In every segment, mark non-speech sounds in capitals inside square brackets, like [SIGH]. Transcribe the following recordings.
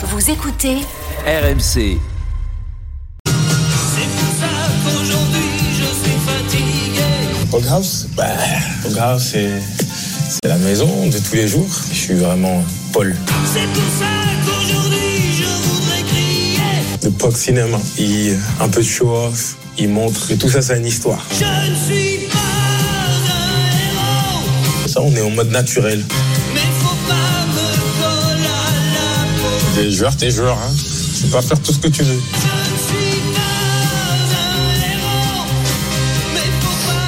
Vous écoutez RMC. C'est pour ça qu'aujourd'hui je suis fatigué. Poghouse bah, Poghouse, c'est, c'est la maison de tous les jours. Je suis vraiment Paul. C'est pour ça qu'aujourd'hui je voudrais crier. Le Pog Cinéma. Il, un peu de show-off, il montre que tout ça, c'est une histoire. Je ne suis pas un héros, Ça, on est en mode naturel. Peau. Des joueurs, t'es joueur. Hein. Tu peux pas faire tout ce que tu veux.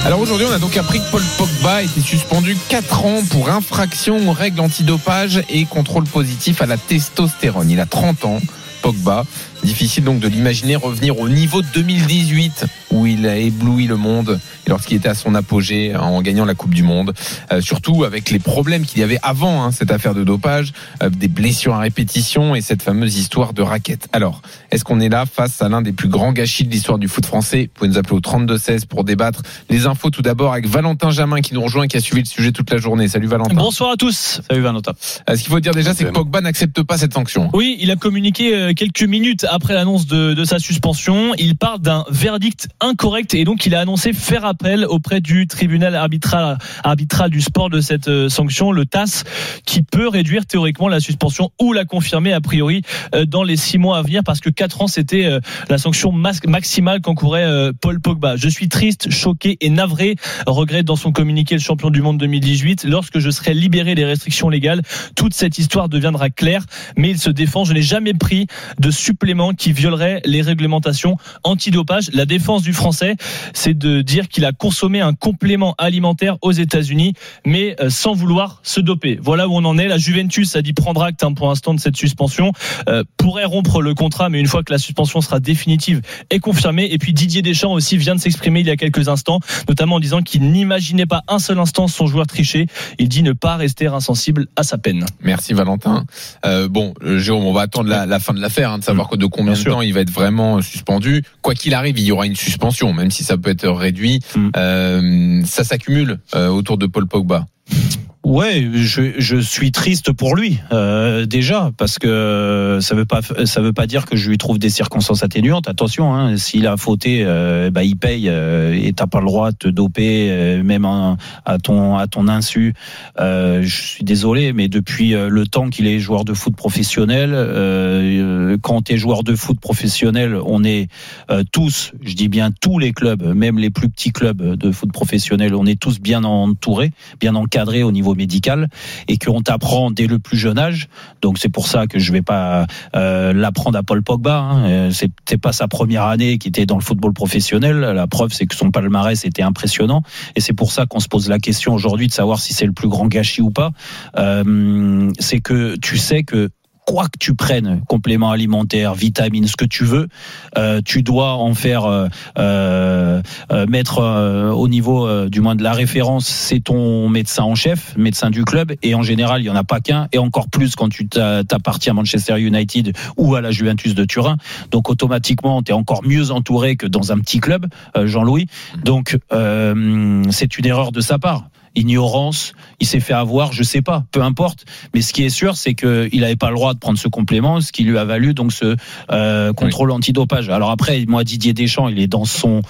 Alors aujourd'hui, on a donc appris que Paul Pogba a été suspendu 4 ans pour infraction aux règles antidopage et contrôle positif à la testostérone. Il a 30 ans, Pogba. Difficile donc de l'imaginer revenir au niveau de 2018 où il a ébloui le monde lorsqu'il était à son apogée en gagnant la Coupe du Monde. Euh, surtout avec les problèmes qu'il y avait avant hein, cette affaire de dopage, euh, des blessures à répétition et cette fameuse histoire de raquette. Alors, est-ce qu'on est là face à l'un des plus grands gâchis de l'histoire du foot français? Vous pouvez nous appeler au 32-16 pour débattre. Les infos tout d'abord avec Valentin Jamin qui nous rejoint, qui a suivi le sujet toute la journée. Salut Valentin. Bonsoir à tous. Salut Valentin. Euh, Ce qu'il faut dire déjà, c'est que Pogba n'accepte pas cette sanction. Oui, il a communiqué quelques minutes après l'annonce de, sa suspension. Il parle d'un verdict incorrect et donc il a annoncé faire appel auprès du tribunal arbitral, arbitral du sport de cette euh, sanction, le TAS, qui peut réduire théoriquement la suspension ou la confirmer a priori euh, dans les six mois à venir parce que quatre ans c'était euh, la sanction maximale qu'encourait Paul Pogba. Je suis triste, choqué et navré, regrette dans son communiqué le champion du monde 2018. Lorsque je serai libéré des restrictions légales, toute cette histoire deviendra claire. Mais il se défend. Je n'ai jamais pris de supplément qui violerait les réglementations antidopage. La défense du Français, c'est de dire qu'il a consommé un complément alimentaire aux États-Unis, mais euh, sans vouloir se doper. Voilà où on en est. La Juventus a dit prendre acte hein, pour l'instant de cette suspension. Euh, pourrait rompre le contrat, mais une fois que la suspension sera définitive et confirmée. Et puis Didier Deschamps aussi vient de s'exprimer il y a quelques instants, notamment en disant qu'il n'imaginait pas un seul instant son joueur tricher. Il dit ne pas rester insensible à sa peine. Merci Valentin. Euh, bon, Jérôme, on va attendre la, la fin de l'affaire, hein, de savoir de combien Bien de temps il va être vraiment euh, suspendu. Quoi qu'il arrive, il y aura une suspension, même si ça peut être réduit. Mm. Euh, ça s'accumule euh, autour de Paul Pogba. Ouais, je, je suis triste pour lui euh, déjà parce que ça veut pas ça veut pas dire que je lui trouve des circonstances atténuantes. Attention, hein, s'il a fauté, euh, bah il paye euh, et t'as pas le droit de te doper euh, même à ton à ton insu. Euh, je suis désolé, mais depuis euh, le temps qu'il est joueur de foot professionnel, quand t'es joueur de foot professionnel, on est tous, je dis bien tous les clubs, même les plus petits clubs de foot professionnel, on est tous bien entourés, bien encadrés au niveau médical et qu'on t'apprend dès le plus jeune âge. Donc c'est pour ça que je vais pas euh, l'apprendre à Paul Pogba. Hein. Euh, c'est pas sa première année qui était dans le football professionnel. La preuve c'est que son palmarès était impressionnant et c'est pour ça qu'on se pose la question aujourd'hui de savoir si c'est le plus grand gâchis ou pas. Euh, c'est que tu sais que quoi que tu prennes, compléments alimentaires, vitamines, ce que tu veux, euh, tu dois en faire euh, euh, euh, mettre euh, au niveau du moins de la référence, c'est ton médecin en chef, médecin du club, et en général il y en a pas qu'un, et encore plus quand tu t'a- t'appartiens à Manchester United ou à la Juventus de Turin. Donc automatiquement tu es encore mieux entouré que dans un petit club, Jean-Louis. Donc c'est une erreur de sa part. Ignorance, il s'est fait avoir, je sais pas, peu importe. Mais ce qui est sûr, c'est qu'il n'avait pas le droit de prendre ce complément, ce qui lui a valu donc ce euh, contrôle antidopage. Alors après, moi Didier Deschamps, il est dans son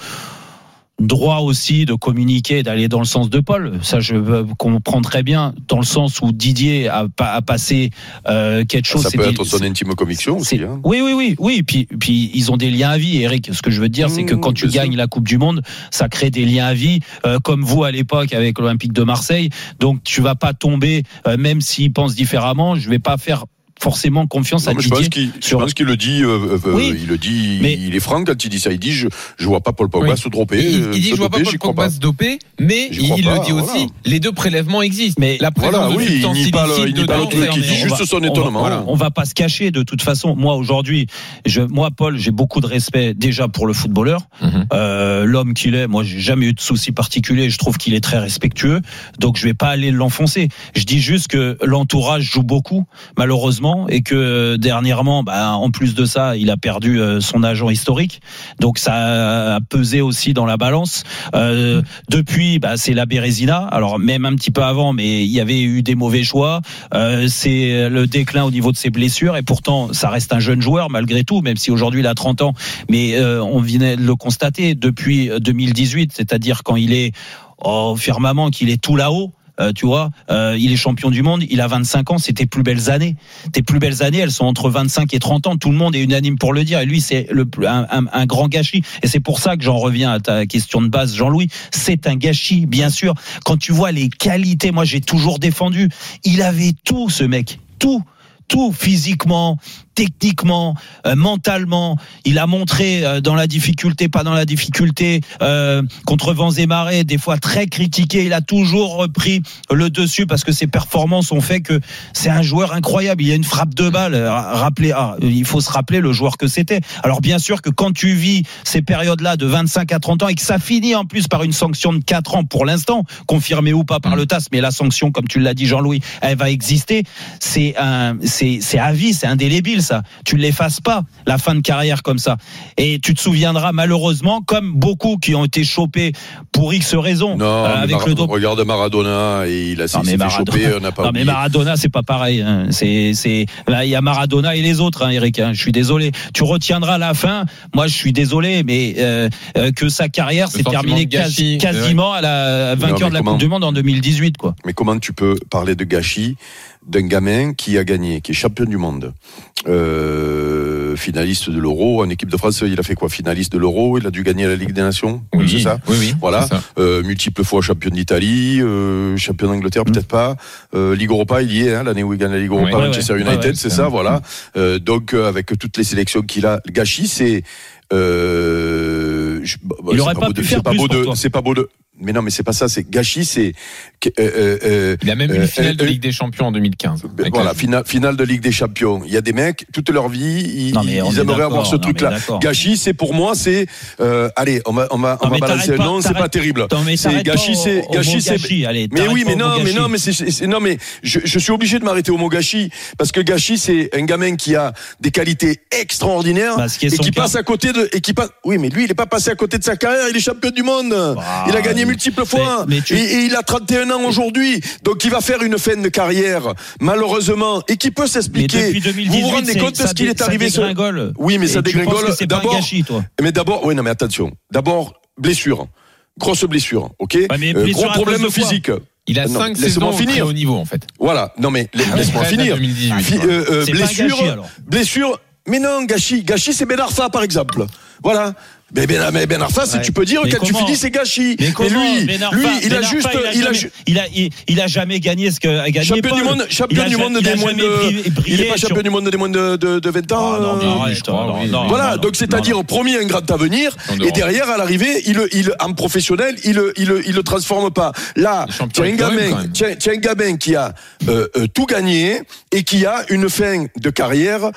droit aussi de communiquer, d'aller dans le sens de Paul. Ça, je comprends très bien, dans le sens où Didier a, a passé euh, quelque chose. Ça peut être son intime conviction aussi. Hein. Oui, oui, oui, oui. Puis, puis ils ont des liens à vie, Eric. Ce que je veux dire, c'est que Mmh, quand tu gagnes la Coupe du Monde, ça crée des liens à vie, euh, comme vous à l'époque avec l'Olympique de Marseille. Donc tu vas pas tomber, euh, même s'ils pensent différemment. Je vais pas faire forcément confiance Non, à je Didier. pense qu'il je sur- pense qu'il le dit, euh, euh, Oui. il le dit, Mais- il est franc quand il dit ça. Il dit, je, je vois pas Paul Pogba Oui. se dropper. Il, euh, il dit se je vois pas doper, Paul j'y crois Pogba pas. se doper, mais il, pas, le dit aussi, les deux prélèvements existent. Mais la présence Voilà, de oui, il nie pas le- il nie pas le truc, il dit juste va- son on va- étonnement. voilà, on va pas se cacher de toute façon. Moi aujourd'hui, je, moi Paul, j'ai beaucoup de respect déjà pour le footballeur, Mhm. euh, l'homme qu'il est. Moi, j'ai jamais eu de souci particulier. Je trouve qu'il est très respectueux, donc je vais pas aller l'enfoncer. Je dis juste que l'entourage joue beaucoup, malheureusement. Et que euh, dernièrement, bah, en plus de ça, il a perdu euh, son agent historique. Donc ça a pesé aussi dans la balance. Euh, depuis, bah, c'est la Bérésina. Alors même un petit peu avant, mais il y avait eu des mauvais choix. Euh, c'est le déclin au niveau de ses blessures, et pourtant, ça reste un jeune joueur malgré tout, même si aujourd'hui il a 30 ans. Mais euh, on venait de le constater depuis 2018, c'est-à-dire quand il est au firmament, qu'il est tout là-haut. Euh, tu vois, euh, il est champion du monde, il a 25 ans, c'est tes plus belles années. Tes plus belles années, elles sont entre 25 et 30 ans. Tout le monde est unanime pour le dire. Et lui, c'est un- un grand gâchis. Et c'est pour ça que j'en reviens à ta question de base, Jean-Louis. C'est un gâchis, bien sûr. Quand tu vois les qualités, moi j'ai toujours défendu. Il avait tout, ce mec. Tout. Tout physiquement, techniquement, euh, mentalement. Il a montré euh, dans la difficulté, pas dans la difficulté, euh, contre vents et marées, des fois très critiqué. Il a toujours repris le dessus parce que ses performances ont fait que c'est un joueur incroyable. Il y a une frappe de balle. Rappelez, ah, il faut se rappeler le joueur que c'était. Alors bien sûr que quand tu vis ces périodes-là de 25 à 30 ans et que ça finit en plus par une sanction de 4 ans pour l'instant, confirmée ou pas par le TAS, mais la sanction, comme tu l'as dit Jean-Louis, elle va exister. C'est un, c'est à vie, c'est indélébile ça. Tu ne l'effaces pas la fin de carrière comme ça. Et tu te souviendras malheureusement, comme beaucoup qui ont été chopés pour X raisons Non, euh, mais avec Mar- le dopage. regarde Maradona et il a Non, mais Maradona- choper, on pas Non mais. Maradona c'est pas pareil. hein. C'est c'est là il y a Maradona et les autres, hein, Eric. hein. Je suis désolé. Tu retiendras la fin. Moi je suis désolé, mais euh, euh, que sa carrière s'est terminée quasi- quasiment à la vainqueur de la comment Coupe du Monde en 2018 quoi. Mais comment tu peux parler de gâchis d'un gamin qui a gagné, qui est champion du monde, euh, finaliste de l'Euro en équipe de France Il a fait quoi? Finaliste de l'Euro Il a dû gagner la Ligue des Nations Oui, c'est ça? Oui, oui. Voilà. ça. euh, multiple fois champion d'Italie, euh, champion d'Angleterre peut-être pas, euh, Ligue Europa il y est hein, l'année où il gagne la Ligue Europa, Ouais, Manchester ouais. United, Ouais, c'est ça, voilà. Euh, donc euh, avec toutes les sélections qu'il a, le gâchis c'est euh, je- bah, Il c'est aurait pas beau pu de- faire c'est pas plus beau pour de, toi. c'est pas beau de, mais non mais c'est pas ça, c'est gâchis, c'est euh, euh, euh, Il a même eu Euh, une finale de euh, Ligue des Champions en 2015. ben, voilà, finale, finale de Ligue des Champions. Il y a des mecs, toute leur vie, ils, Non, aimeraient avoir ce non, truc-là. Gâchis, c'est pour moi, c'est, euh, allez, on va, on va, on Non, va balancer nom, c'est pas terrible. Non, C'est gâchis, c'est, gâchis, c'est, mais oui, mais non, mais non, mais c'est, non, mais je, suis obligé de m'arrêter au mot gâchis parce que gâchis, c'est un gamin qui a des qualités extraordinaires Bah, qui et qui passe à côté de, et qui passe, oui, mais lui, il est pas passé à côté de sa carrière, il est champion du monde. Bah, il a gagné multiples fois. mais tu- Et, et il a 31 ans aujourd'hui. Donc il va faire une fin de carrière, malheureusement, et qui peut s'expliquer? depuis 2018, vous vous rendez c'est- compte de ce qu'il est arrivé dégringole. Oui, mais ça Et dégringole. D'abord, mais d'abord, oui, non, mais attention. D'abord, blessure. Grosse blessure, ok? Mais Euh, blessure Gros problème physique. Il a Non, 5 laisse-moi saisons au finir. haut niveau, en fait. Voilà. Non, mais la- laisse-moi finir. 2018, Fi- quoi. euh, euh, blessure, gâchis, alors. blessure. Mais non, gâchis. Gâchis, c'est Ben Arfa, par exemple. Voilà. Mais Ben, mais ben Arfa, Ouais. tu peux dire, Mais quand tu finis, c'est gâchis. Mais comment lui, Ben lui, il a juste, il a il a jamais- il a, il, il a jamais gagné ce que a gagné champion Paul. du monde, champion du monde des moins de, brillé il est pas sur- champion du monde des moins de, de, de 20 ans. Ah, non, mais euh, arrête, je crois, non, non, Voilà, non, donc c'est-à-dire non, promis un grand avenir, En et derrière à l'arrivée, il, il en professionnel, il il il le transforme pas. Là, as un gamin, as un gamin qui a euh, euh, tout gagné et qui a une fin de carrière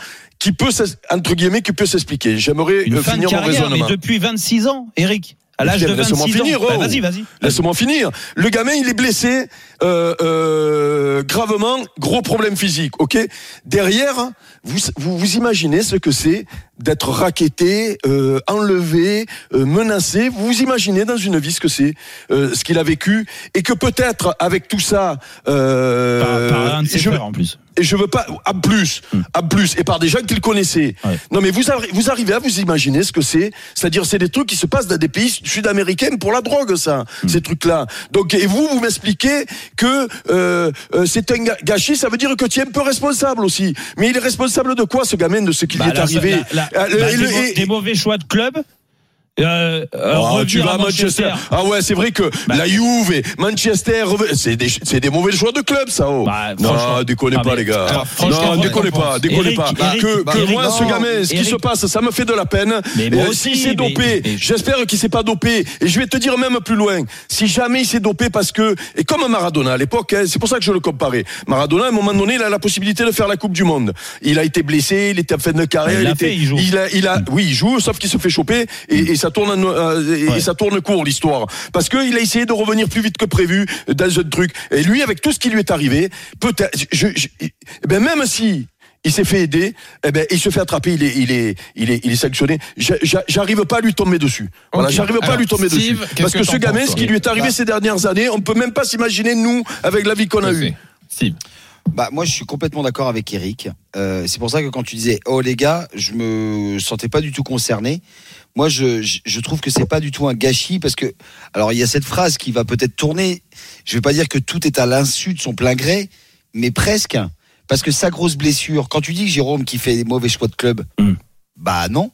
qui peut entre guillemets qui peut s'expliquer. J'aimerais euh, fin de finir mon carrière, mais raisonnement. depuis 26 ans, Eric. À l'âge de Putain, 26 laisse-moi ans. finir, Bah, oh. vas-y, vas-y. Laisse-moi finir. Le gamin, il est blessé euh, euh, gravement, gros problème physique. Ok? Derrière, vous, vous vous imaginez ce que c'est d'être raquetté, euh, enlevé, euh, menacé. Vous vous imaginez dans une vie ce que c'est, euh, ce qu'il a vécu, et que peut-être avec tout ça, euh, Par, par un de ses je- frères en plus. Et je veux pas à plus, à plus, et par des gens qu'il connaissait. Ouais. Non, mais vous, arri- vous arrivez à vous imaginer ce que c'est? C'est-à-dire, c'est des trucs qui se passent dans des pays sud-américains pour la drogue, ça, ces trucs-là. Donc, et vous, vous m'expliquez que euh, euh, c'est un gâchis. Ça veut dire que tu es un peu responsable aussi. Mais il est responsable de quoi, ce gamin, de ce qui lui est arrivé? bah, et des, et- des mauvais choix de club. Euh, euh, Oh, revenir tu vas à à Manchester. Ah ouais, c'est vrai que Bah. la Juve, et Manchester, c'est des, c'est des mauvais choix de club, ça. Oh. Bah, non, déconnez Ah, pas, mais- les gars. Alors, non, déconnez pas, déconnez Eric, pas. Que que Eric, moi, ce non, gamin, ce qui se passe, ça me fait de la peine. Mais moi Euh, aussi, S'il s'est dopé, mais- j'espère qu'il s'est pas dopé. Et je vais te dire même plus loin. Si jamais il s'est dopé parce que, et comme Maradona à l'époque, hein, c'est pour ça que je le comparais. Maradona, à un moment donné, il a la possibilité de faire la Coupe du Monde. Il a été blessé, il était en fin de carrière. Il il a, il a, oui, il joue, sauf qu'il se fait choper et, et ça tourne, en- euh, et, Ouais. et ça tourne court l'histoire. Parce qu'il a essayé de revenir plus vite que prévu dans un truc. Et lui, avec tout ce qui lui est arrivé, peut-être, je, je- ben même si il s'est fait aider, eh ben, il se fait attraper, il est, il est, il est, il est sanctionné. J'a- j'a- J'arrive pas à lui tomber dessus. Voilà, j'arrive pas à lui tomber Steve, dessus. Parce que que, ce gamin, ce qui lui est arrivé Bah. ces dernières années, on peut même pas s'imaginer, nous, avec la vie qu'on a eue. Steve. Bah moi je suis complètement d'accord avec Eric. Euh, c'est pour ça que quand tu disais oh les gars, je me sentais pas du tout concerné. Moi je, je, je trouve que c'est pas du tout un gâchis parce que alors il y a cette phrase qui va peut-être tourner. Je vais pas dire que tout est à l'insu de son plein gré, mais presque parce que sa grosse blessure. Quand tu dis Jérôme qui fait des mauvais choix de club, Hmm. bah non.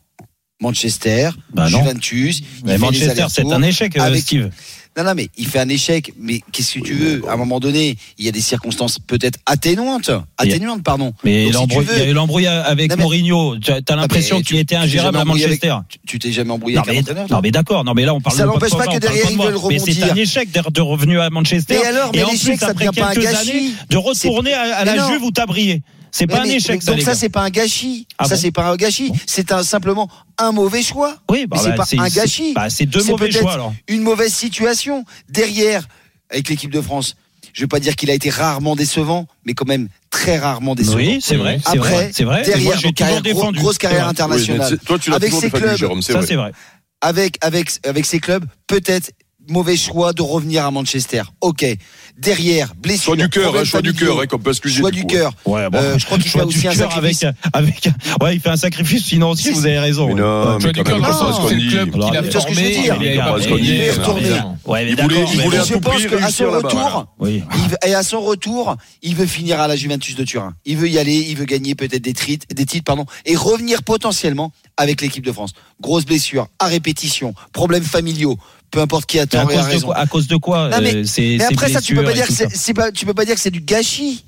Manchester, Bah non. Juventus, Mais Manchester, c'est un échec, euh, avec- Steve. Non, non, mais il fait un échec. Mais qu'est-ce que tu veux? À un moment donné, il y a des circonstances peut-être atténuantes. Atténuantes, pardon. Mais Donc, si l'embrouille- tu veux- il y a eu l'embrouille avec Non, mais- Mourinho. Tu as t'as l'impression qu'il tu- était ingérable à Manchester. Tu- Tu t'es jamais embrouillé Non avec mais, non mais d'accord, non mais là on parle Ça de n'empêche pas que derrière, de ils veulent Mais c'est un échec d'être de revenu à Manchester. Mais alors, mais l'échec, ça devient pas un quelques gâchis. années de retourner à, la. Juve où t'as brillé. C'est Mais- pas un mais- échec ça Donc les ça, c'est pas un gâchis. Ah ça, bon c'est pas un gâchis. C'est un, simplement un mauvais choix. Oui, bah, mais c'est bah, pas un gâchis. Bah, c'est deux mauvais peut-être choix alors. Une mauvaise situation. Derrière, avec l'équipe de France, je veux pas dire qu'il a été rarement décevant, mais quand même très rarement décevant. Oui, c'est vrai, Après, vrai, c'est vrai. Et moi derrière, carrière- défendu. grosse carrière internationale. Oui, toi, tu l'as Avec toujours ses clubs. Jérôme, Ça c'est vrai. avec, avec, avec ses clubs, peut-être mauvais choix de revenir à Manchester. Ok. Derrière, blessure. Choix du cœur, hein, choix du cœur, hein, qu'on peut excuser. Choix du cœur. Ouais, bon, Euh, je crois qu'il fait aussi un cœur sacrifice. avec, avec, ouais, il fait un sacrifice financier, vous avez raison. Mais ouais. non, Tu mais quand cœur même, c'est le dit. club Alors, qui l'a mais tu vois ce que je veux formé. il est retourné. Évidemment. Ouais, mais Il voulait- d'accord. il mais- voulait Et à je pense qu'à son retour, Oui. il veut- et à son retour, il veut finir à la Juventus de Turin. Il veut y aller, il veut gagner peut-être des, titres, des titres, pardon, et revenir potentiellement avec l'équipe de France. Grosse blessure, à répétition, problèmes familiaux, peu importe qui a à tort et a cause de raison. quoi, à cause de quoi Non, mais- euh, Mais après ça, tu peux pas blessures et dire que tout ça? c'est, c'est pas, tu peux pas dire que c'est du gâchis.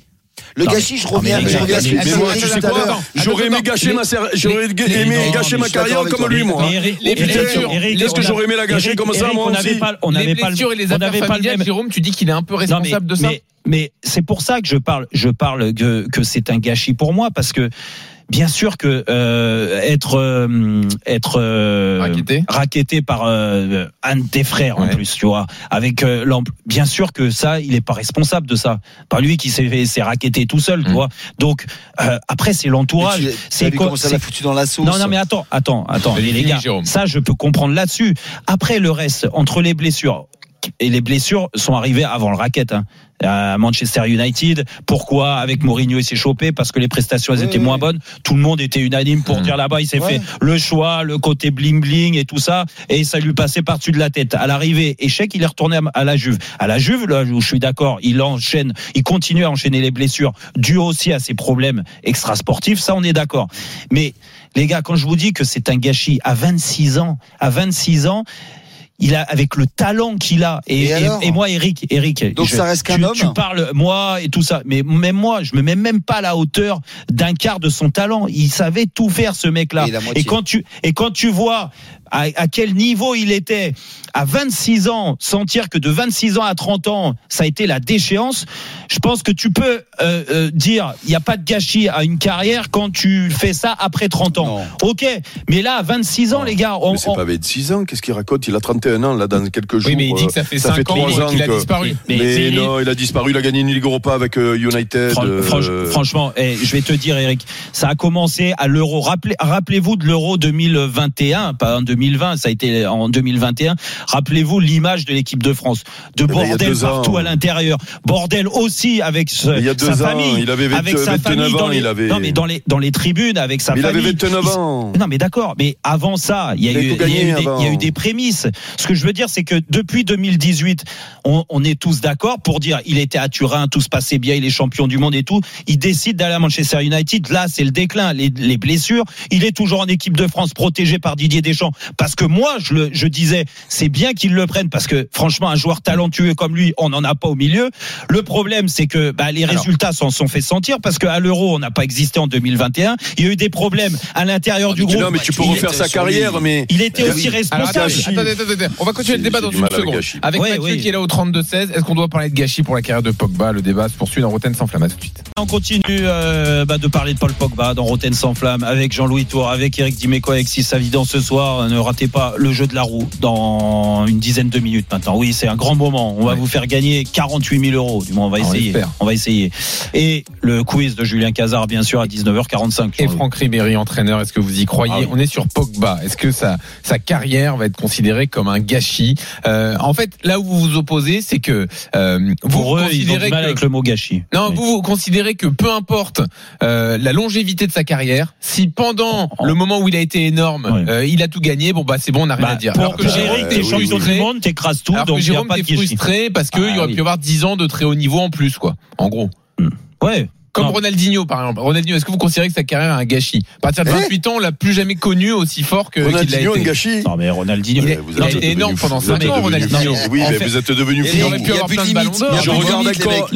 Le gâchis, je reviens, mais- je reviens à ce que. J'aurais aimé gâcher ma j'aurais aimé gâcher ma carrière comme lui, moi. Qu'est-ce que j'aurais aimé la gâcher comme ça, moi on n'avait aussi pas, on n'avait le familiales, même. Jérôme, tu dis qu'il est un peu responsable de ça mais, mais c'est pour ça que je parle, je parle que, que c'est un gâchis pour moi parce que bien sûr que euh, être euh, être euh, Racketté. racketté par euh, un de tes frères en plus, tu vois, avec euh, bien sûr que ça, il est pas responsable de ça. Pas lui qui s'est s'est racketté tout seul, tu Mm. vois. Donc euh, après c'est l'entourage. C'est comment ça l'a foutu dans la sauce. non, non, mais attends, attends, attends, les, il les finit, gars, Jérôme. ça je peux comprendre là-dessus. Après le reste, entre les blessures, et les blessures sont arrivées avant le racket, hein, à Manchester United. Pourquoi Avec Mourinho, il s'est chopé? Parce que les prestations elles Oui, étaient oui. moins bonnes. Tout le monde était unanime pour Mm. dire là-bas, il s'est Ouais. fait le choix, le côté bling bling et tout ça, et ça lui passait par-dessus de la tête. À l'arrivée, échec, il est retourné à- à la Juve. À la Juve, là où je suis d'accord, il enchaîne, il continue à enchaîner les blessures, dû aussi à ses problèmes extrasportifs. Ça, on est d'accord. Mais les gars, quand je vous dis que c'est un gâchis à 26 ans, à 26 ans, il a avec le talent qu'il a et, Et et- alors et moi Eric Eric Donc je- ça reste qu'un tu, homme tu parles moi et tout ça mais même moi je me mets même pas à la hauteur d'un quart de son talent. Il savait tout faire ce mec là et quand tu et quand tu vois à, à quel niveau il était à 26 ans sentir que de 26 ans à 30 ans ça a été la déchéance je pense que tu peux euh, euh, dire il n'y a pas de gâchis à une carrière quand tu fais ça après 30 ans Non. ok mais là à 26 ans Non. les gars on, Mais c'est on- pas 26 ans, qu'est-ce qu'il raconte? Il a 31 ans, là, dans quelques jours. Oui, mais il dit euh, que ça fait ça 5 fait ans trois ans qu'il a disparu. Mais- non, il a disparu, il a gagné une Ligue Europa avec euh, United. Fran- euh, franch- franchement, eh, je vais te dire, Eric, ça a commencé à l'Euro. Rappelez, rappelez-vous de l'Euro 2021, pas en 2020, ça a été en 2021. Rappelez-vous l'image de l'équipe de France, de ben, il y a bordel ans. partout à l'intérieur, bordel aussi avec ce- il y a sa deux ans, famille, il avait vingt- avec sa 29 famille dans ans, les, il avait- non mais dans les dans les tribunes avec sa il avait famille. 29 Il- ans. non mais d'accord, mais avant ça, il y a Il eu, tout il y a gagné eu des, avant. il y a eu des prémices. Ce que je veux dire, c'est que depuis 2018, on, on est tous d'accord pour dire il était à Turin, tout se passait bien, il est champion du monde et tout. Il décide d'aller à Manchester United. Là, c'est le déclin, les, les blessures. Il est toujours en équipe de France, protégé par Didier Deschamps. Parce que moi, je, le, je disais, c'est bien qu'il le prenne parce que franchement, un joueur talentueux comme lui, on n'en a pas au milieu. Le problème, c'est que bah, les résultats s'en sont fait sentir parce qu'à l'Euro, on n'a pas existé en 2021. Il y a eu des problèmes à l'intérieur du groupe. Non, mais tu peux Il refaire sa carrière, mais. il était Eh aussi responsable. attendez, attendez. On va continuer le débat dans une seconde. gâchis. Avec Ouais, Mathieu qui est là au 32-16, est-ce qu'on doit parler de gâchis pour la carrière de Pogba? Le débat se poursuit dans Rotten sans flamme. À tout de suite. On continue euh, bah, de parler de Paul Pogba dans Roten sans flamme avec Jean-Louis Tour, avec Eric Dimeco, avec Sis Savidan ce soir. Ne ratez pas le jeu de la roue dans une dizaine de minutes maintenant. Oui, c'est un grand moment. On va Ouais. vous faire gagner 48 000 euros. Du moins, on va essayer. On va essayer. Et le quiz de Julien Cazard, bien sûr, à 19h45. Et Franck Ribéry, entraîneur, est-ce que vous y croyez Ah oui. On est sur Pogba. Est-ce que sa, sa carrière va être considérée comme un gâchis Euh, En fait, là où vous vous opposez, c'est que euh, vous Pour eux, ils ont considérez du mal que avec le mot gâchis. non, Oui. vous, vous considérez que peu importe euh, la longévité de sa carrière, si pendant le moment où il a été énorme, il a tout gagné, bon bah c'est bon, on n'a rien Bah, à dire. pour Alors que Jérôme, t'es champion frustré. du monde, t'écrases tout, Alors donc que Jérôme, t'es frustré parce qu'il Ah aurait oui. pu avoir 10 ans de très haut niveau en plus, quoi. En gros. Ouais. Comme Non. Ronaldinho, par exemple. Ronaldinho, est-ce que vous considérez que sa carrière est un gâchis À partir de Eh 28 ans, on l'a plus jamais connu aussi fort que qu'il l'a Ronaldinho, un gâchis. Non, mais Ronaldinho. Il est- Vous il a été énorme fou. pendant Vous 5 êtes ans, Ronaldinho. fou. Oui, mais vous êtes devenu fou. il aurait pu y a avoir plus plein de de ballons d'or.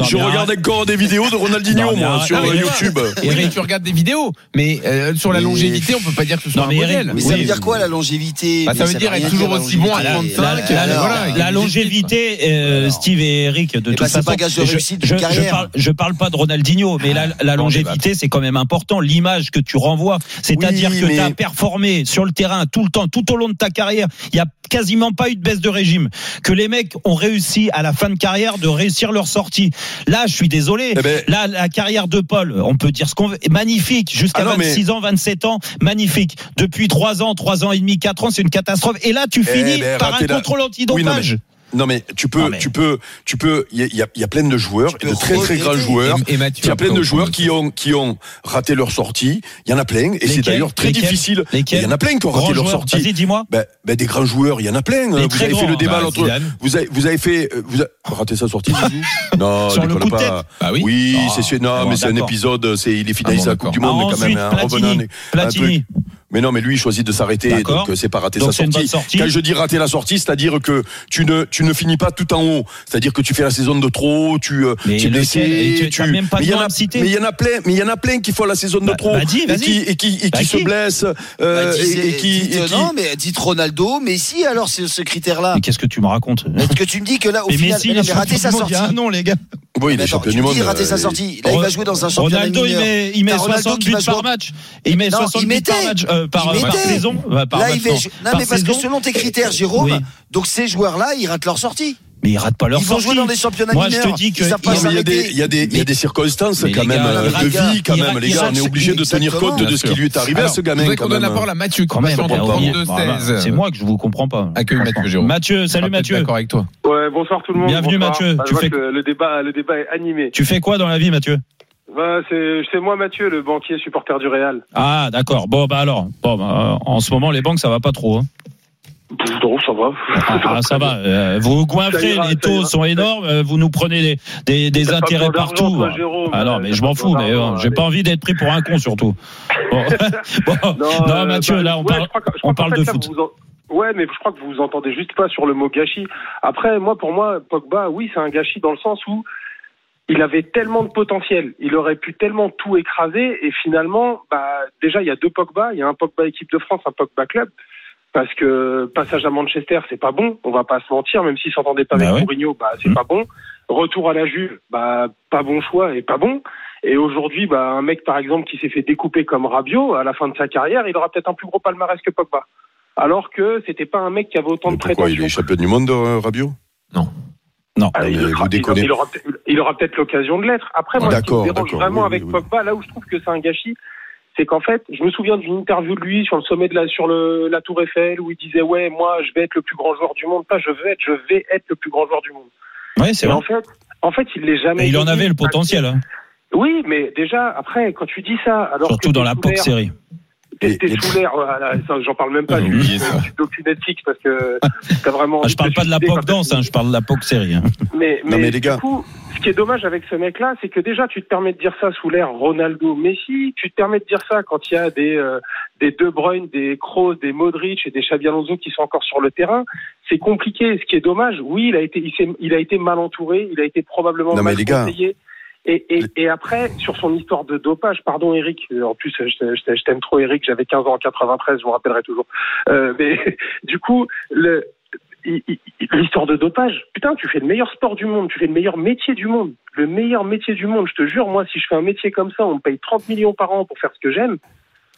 Je regarde, encore, des vidéos de Ronaldinho, moi, sur. YouTube. Eric, tu regardes des vidéos, mais euh, sur la longévité, on peut pas dire que ce soit un modèle. Mais ça veut dire quoi la longévité Bah, ça veut dire être toujours aussi bon à longévité. 35, Et La, longévité, euh. Steve et Eric, de Eh toute c'est façon. pas gage de je- réussite je, d'une je carrière. parle, je parle pas de Ronaldinho, mais la, la Bon longévité, c'est quand même important. L'image que tu renvoies, c'est-à-dire Oui, que mais- tu as performé sur le terrain tout le temps, tout au long de ta carrière. Il y a quasiment pas eu de baisse de régime. Que les mecs ont réussi à la fin de carrière de réussir leur sortie. Là, je suis désolé. Eh ben- Là, la carrière de Paul, on peut dire ce qu'on veut. Magnifique. Jusqu'à Ah non, mais- 26 ans, 27 ans. Magnifique. Depuis 3 ans, 3 ans et demi, 4 ans, c'est une catastrophe. Et là, tu Eh finis ben, par un la- contrôle Oui, non, mais tu peux, Non, mais- tu peux, tu peux, il y, a- il y y a plein de joueurs, et de très très grands joueurs. Il y a plein de joueurs qui ont, qui ont raté leur sortie. Il y en a plein. Et c'est d'ailleurs très difficile. Il y en a plein qui ont raté leur sortie. Vas-y, dis-moi. Ben, ben, des grands joueurs, il y en a plein. Les Vous avez fait le débat bah, l'autre. Vous avez, vous avez fait, euh, vous avez raté sa sortie. [LAUGHS] Non, Sur le coup de pas. tête. Bah oui. Oui, Ah, c'est sûr. Non, bon, mais c'est un épisode. C'est il est finaliste Ah à la Coupe du Ah, Monde quand même. hein, Platini. Mais non, mais lui, il choisit de s'arrêter, D'accord. donc euh, c'est pas rater Donc sa sortie. sortie. Quand je dis rater la sortie, c'est-à-dire que tu ne, tu ne finis pas tout en haut. C'est-à-dire que tu fais la saison de trop, tu, euh, Mais tu es blessé, tu- même pas mais il y en a, mais il y en a plein, mais il y en a plein qui font la saison de Bah, trop bah, dis, et vas-y. qui et qui, et Bah, qui se qui blessent euh, Bah, et, et qui, dites, et qui- non, mais dites Ronaldo, Messi, alors c'est ce critère-là. Mais qu'est-ce que tu me racontes Est-ce que tu me dis que là, au Mais final, Messi, il non, mais rater sa sortie. il a an, les gars. Oui, il est champion tu du monde. dis rater sa euh, sortie. Là, il va jouer dans un championnat Ronaldo, il met, il met T'as Ronaldo 60 qui buts par match. Il met Non, 60 il buts par mettait. match, euh, par, Il par mettait. saison. euh, par Là, il fait. non. Non, Par mais parce que selon tes critères, Jérôme, Oui. donc ces joueurs-là, ils ratent leur sortie. Mais ils ratent pas leur Ils vont sortie. jouer dans des championnats Moi, je mineurs. te dis que il y a des, il y a des, il y a des circonstances mais quand même euh, de gars, vie quand même, les gars. On est obligé de tenir compte de ce qui lui est arrivé à ce Je gamin quand qu'on donne la parole à Mathieu, qui Quand même, passe en 32 16. c'est moi que je vous comprends pas. Accueille Mathieu Jérôme. Mathieu, Je salut Mathieu. D'accord avec toi. Ouais, bonsoir tout le monde. Bienvenue. Mathieu. Bah, je le débat, le débat est animé. Tu fais quoi dans la vie, Mathieu? Bah, c'est, moi Mathieu, le banquier supporter du Real. Ah, d'accord. Bon, bah alors. Bon, bah, en ce moment, les banques, ça va pas trop. hein. Non, ça va. Ah, ça va. euh, vous goinfrez, les taux sont énormes. euh, Vous nous prenez des, des, des intérêts partout. toi, Jérôme. Ah non, mais je m'en fous. Mais euh, j'ai pas envie d'être pris pour un con, surtout. [LAUGHS] Bon. Bon. Non, euh, Mathieu, bah, là, on ouais, parle, que- on parle fait, de là, foot. en- Ouais, mais je crois que vous vous entendez juste pas sur le mot gâchis. Après, moi, pour moi, Pogba, oui, c'est un gâchis dans le sens où il avait tellement de potentiel, il aurait pu tellement tout écraser, et finalement, bah, déjà, il y a deux Pogba, il y a un Pogba équipe de France, un Pogba club. Parce que passage à Manchester, c'est pas bon, on va pas se mentir, même s'il s'entendait pas Bah avec ouais. Mourinho, bah c'est Mhm. pas bon. Retour à la Juve, bah pas bon choix et pas bon. Et aujourd'hui, bah un mec par exemple qui s'est fait découper comme Rabiot à la fin de sa carrière, il aura peut-être un plus gros palmarès que Pogba. Alors que c'était pas un mec qui avait autant Mais de Pourquoi il prétentions. est champion du monde, euh, Rabiot? Non. Ah, Non, il, fera- il- aura, il aura peut-être l'occasion de l'être. Après, moi, ce qui me dérange vraiment oui, avec oui, oui. Pogba, là où je trouve que c'est un gâchis, c'est qu'en fait, je me souviens d'une interview de lui sur le sommet de la, sur le, la Tour Eiffel où il disait ouais, moi, je vais être le plus grand joueur du monde. Pas je vais être, je vais être le plus grand joueur du monde. Ouais, c'est vrai. en fait, en fait, il l'est jamais. Et il en avait le potentiel, hein. Oui, mais déjà après, quand tu dis ça, alors surtout que dans la l'air- série. T'es sous l'air, j'en parle même pas J'ai du, docu Netflix parce que t'as vraiment. Ah, je parle pas de la quand danse, hein, je parle de la POC série. hein. Mais, Non, mais les gars. du coup, ce qui est dommage avec ce mec-là, c'est que déjà, tu te permets de dire ça sous l'ère Ronaldo, Messi. Tu te permets de dire ça quand il y a des, euh, des De Bruyne, des Kroos, des Modric et des Xabi Alonso qui sont encore sur le terrain. C'est compliqué. Ce qui est dommage, oui, il a été, il, a été mal entouré, il a été probablement Non, mais mal les gars. conseillé. Et, et, et après, sur son histoire de dopage, pardon Eric, en plus je, je- je t'aime trop Eric, j'avais 15 ans en 93, je vous rappellerai toujours. Euh, mais [LAUGHS] du coup, le, l'histoire de dopage, putain, tu fais le meilleur sport du monde, tu fais le meilleur métier du monde, le meilleur métier du monde. Je te jure, moi, si je fais un métier comme ça, on me paye 30 millions par an pour faire ce que j'aime,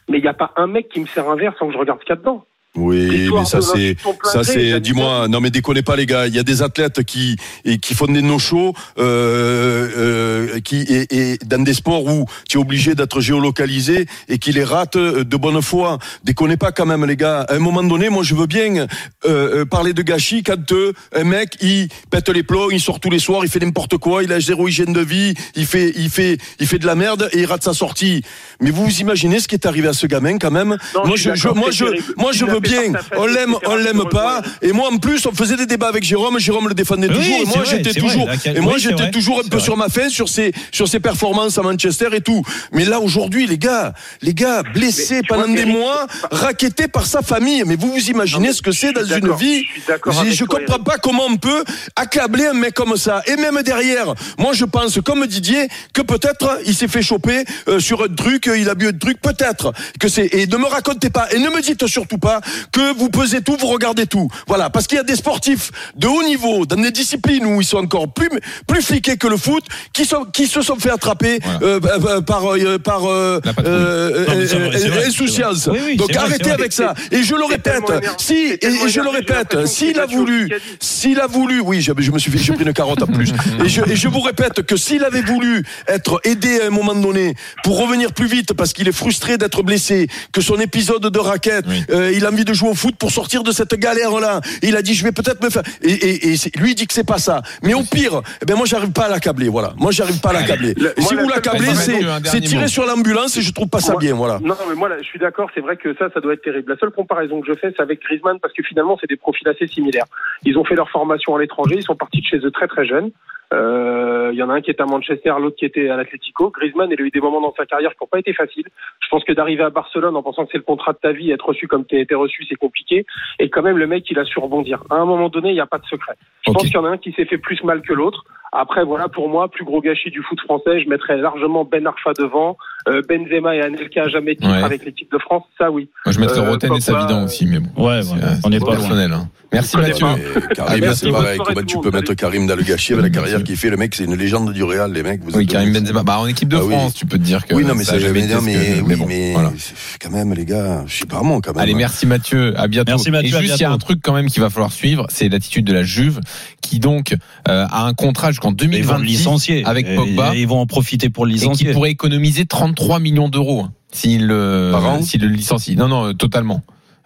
mais il n'y a pas un mec qui me sert un verre sans que je regarde ce qu'il y a dedans. Oui, mais ça c'est ça c'est dis-moi non mais déconnez pas les gars, il y a des athlètes qui et qui font des no-shows euh, euh, qui et, et dans des sports où tu es obligé d'être géolocalisé et qui les ratent de bonne foi. Déconnez pas quand même les gars. À un moment donné, moi je veux bien euh, euh, parler de gâchis quand euh, un mec il pète les plombs, il sort tous les soirs, il fait n'importe quoi, il a zéro hygiène de vie, il fait il fait il fait de la merde et il rate sa sortie. Mais vous vous imaginez ce qui est arrivé à ce gamin quand même? Non, Moi je je, moi je moi je veux bien. On l'aime, on l'aime pas. Et moi, en plus, on faisait des débats avec Jérôme. Jérôme le défendait Oui, toujours. Et moi, j'étais vrai. toujours. Et moi, oui, j'étais toujours un peu vrai. sur ma fin sur ses, sur ses performances à Manchester et tout. Mais là, aujourd'hui, les gars, les gars, blessés pendant vois, des Eric, mois, raquettés par sa famille. Mais vous vous imaginez Non, ce que je c'est dans une vie. je Je, comprends pas comment on peut accabler un mec comme ça. Et même derrière, moi, je pense, comme Didier, que peut-être il s'est fait choper euh, sur un truc, il a bu un truc, peut-être. Que c'est, et ne me racontez pas, et ne me dites surtout pas que vous pesez tout, vous regardez tout. Voilà. Parce qu'il y a des sportifs de haut niveau, dans des disciplines où ils sont encore plus, plus fliqués que le foot, qui sont, qui se sont fait attraper, Voilà. euh, bah, bah, par, euh, par, euh, euh, Non, vrai, insouciance. Oui, oui, Donc arrêtez vrai. avec ça. Et je le répète, si, et, je le répète, s'il a voulu, s'il a voulu, oui, j'ai je me suis fait, j'ai pris une carotte en plus. Et je, et je vous répète que s'il avait voulu être aidé à un moment donné pour revenir plus vite parce qu'il est frustré d'être blessé, que son épisode de raquette, Oui. euh, il a envie de jouer au foot pour sortir de cette galère-là. Il a dit, je vais peut-être me faire. Et, et, et c'est- lui il dit que c'est pas ça. Mais au pire, eh ben moi j'arrive pas à l'accabler. Voilà, moi j'arrive pas à l'accabler. Le- Si vous la- l'accablez, c'est tirer mot. sur l'ambulance et je trouve pas ça Moi- bien. Voilà. Non, mais moi, là, je suis d'accord. C'est vrai que ça, ça doit être terrible. La seule comparaison que je fais, c'est avec Griezmann, parce que finalement, c'est des profils assez similaires. Ils ont fait leur formation à l'étranger. Ils sont partis de chez eux très très jeunes. Euh, Il y en a un qui était à Manchester, l'autre qui était à l'Atlético. Griezmann, il a eu des moments dans sa carrière qui n'ont pas été faciles. Je pense que d'arriver à Barcelone en pensant que c'est le contrat de ta vie, être reçu comme tu as été reçu, c'est compliqué. Et quand même, le mec, il a su rebondir. À un moment donné, il n'y a pas de secret. Je pense qu'il y en a un qui s'est fait plus mal que l'autre. Après, voilà, pour moi, plus gros gâchis du foot français, je mettrais largement Ben Arfa devant, euh, Benzema et Anelka jamais titre Ouais. avec l'équipe de France, ça oui. Moi, je mettrais Euh, Roten et Savidan euh, aussi, mais bon. Ouais, C'est, ouais, euh, on n'est pas loin. personnel. hein. Merci Mathieu. Karim, c'est pareil. Comment tu peux mettre Karim dans le gâchis avec la carrière qu'il fait Le mec, c'est une légende du Real, les mecs. Vous Oui, Karim Benzema. Bah, en équipe de Ah oui. France, tu peux te dire que. Oui, non, mais ça jamais mais, ce mais, bon, mais voilà. c'est- quand même, les gars, je sais pas moi, quand même. Allez, merci Mathieu, à bientôt. Merci, Mathieu, Et juste, il y a un truc quand même qu'il va falloir suivre, c'est l'attitude de la Juve, qui donc euh, a un contrat jusqu'en Ils vont le 2026 licencier. avec Pogba. et Ils vont en profiter pour le et qui licencier. pourrait économiser 33 millions d'euros hein, s'il le, an s'il le licencie. Non, non, euh, totalement.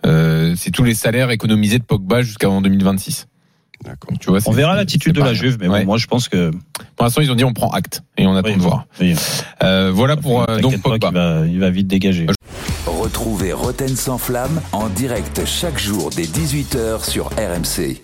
Euh, c'est tous les salaires économisés de Pogba jusqu'en 2026. D'accord. Donc, tu vois, On verra l'attitude de la. Juve, mais bon, moi je pense que. Pour l'instant, ils ont dit on prend acte et on attend Oui, de voir. oui. Euh, voilà pour euh, donc Pogba. va, il va vite dégager. Retrouvez Roten sans flamme en direct chaque jour dès 18h sur RMC.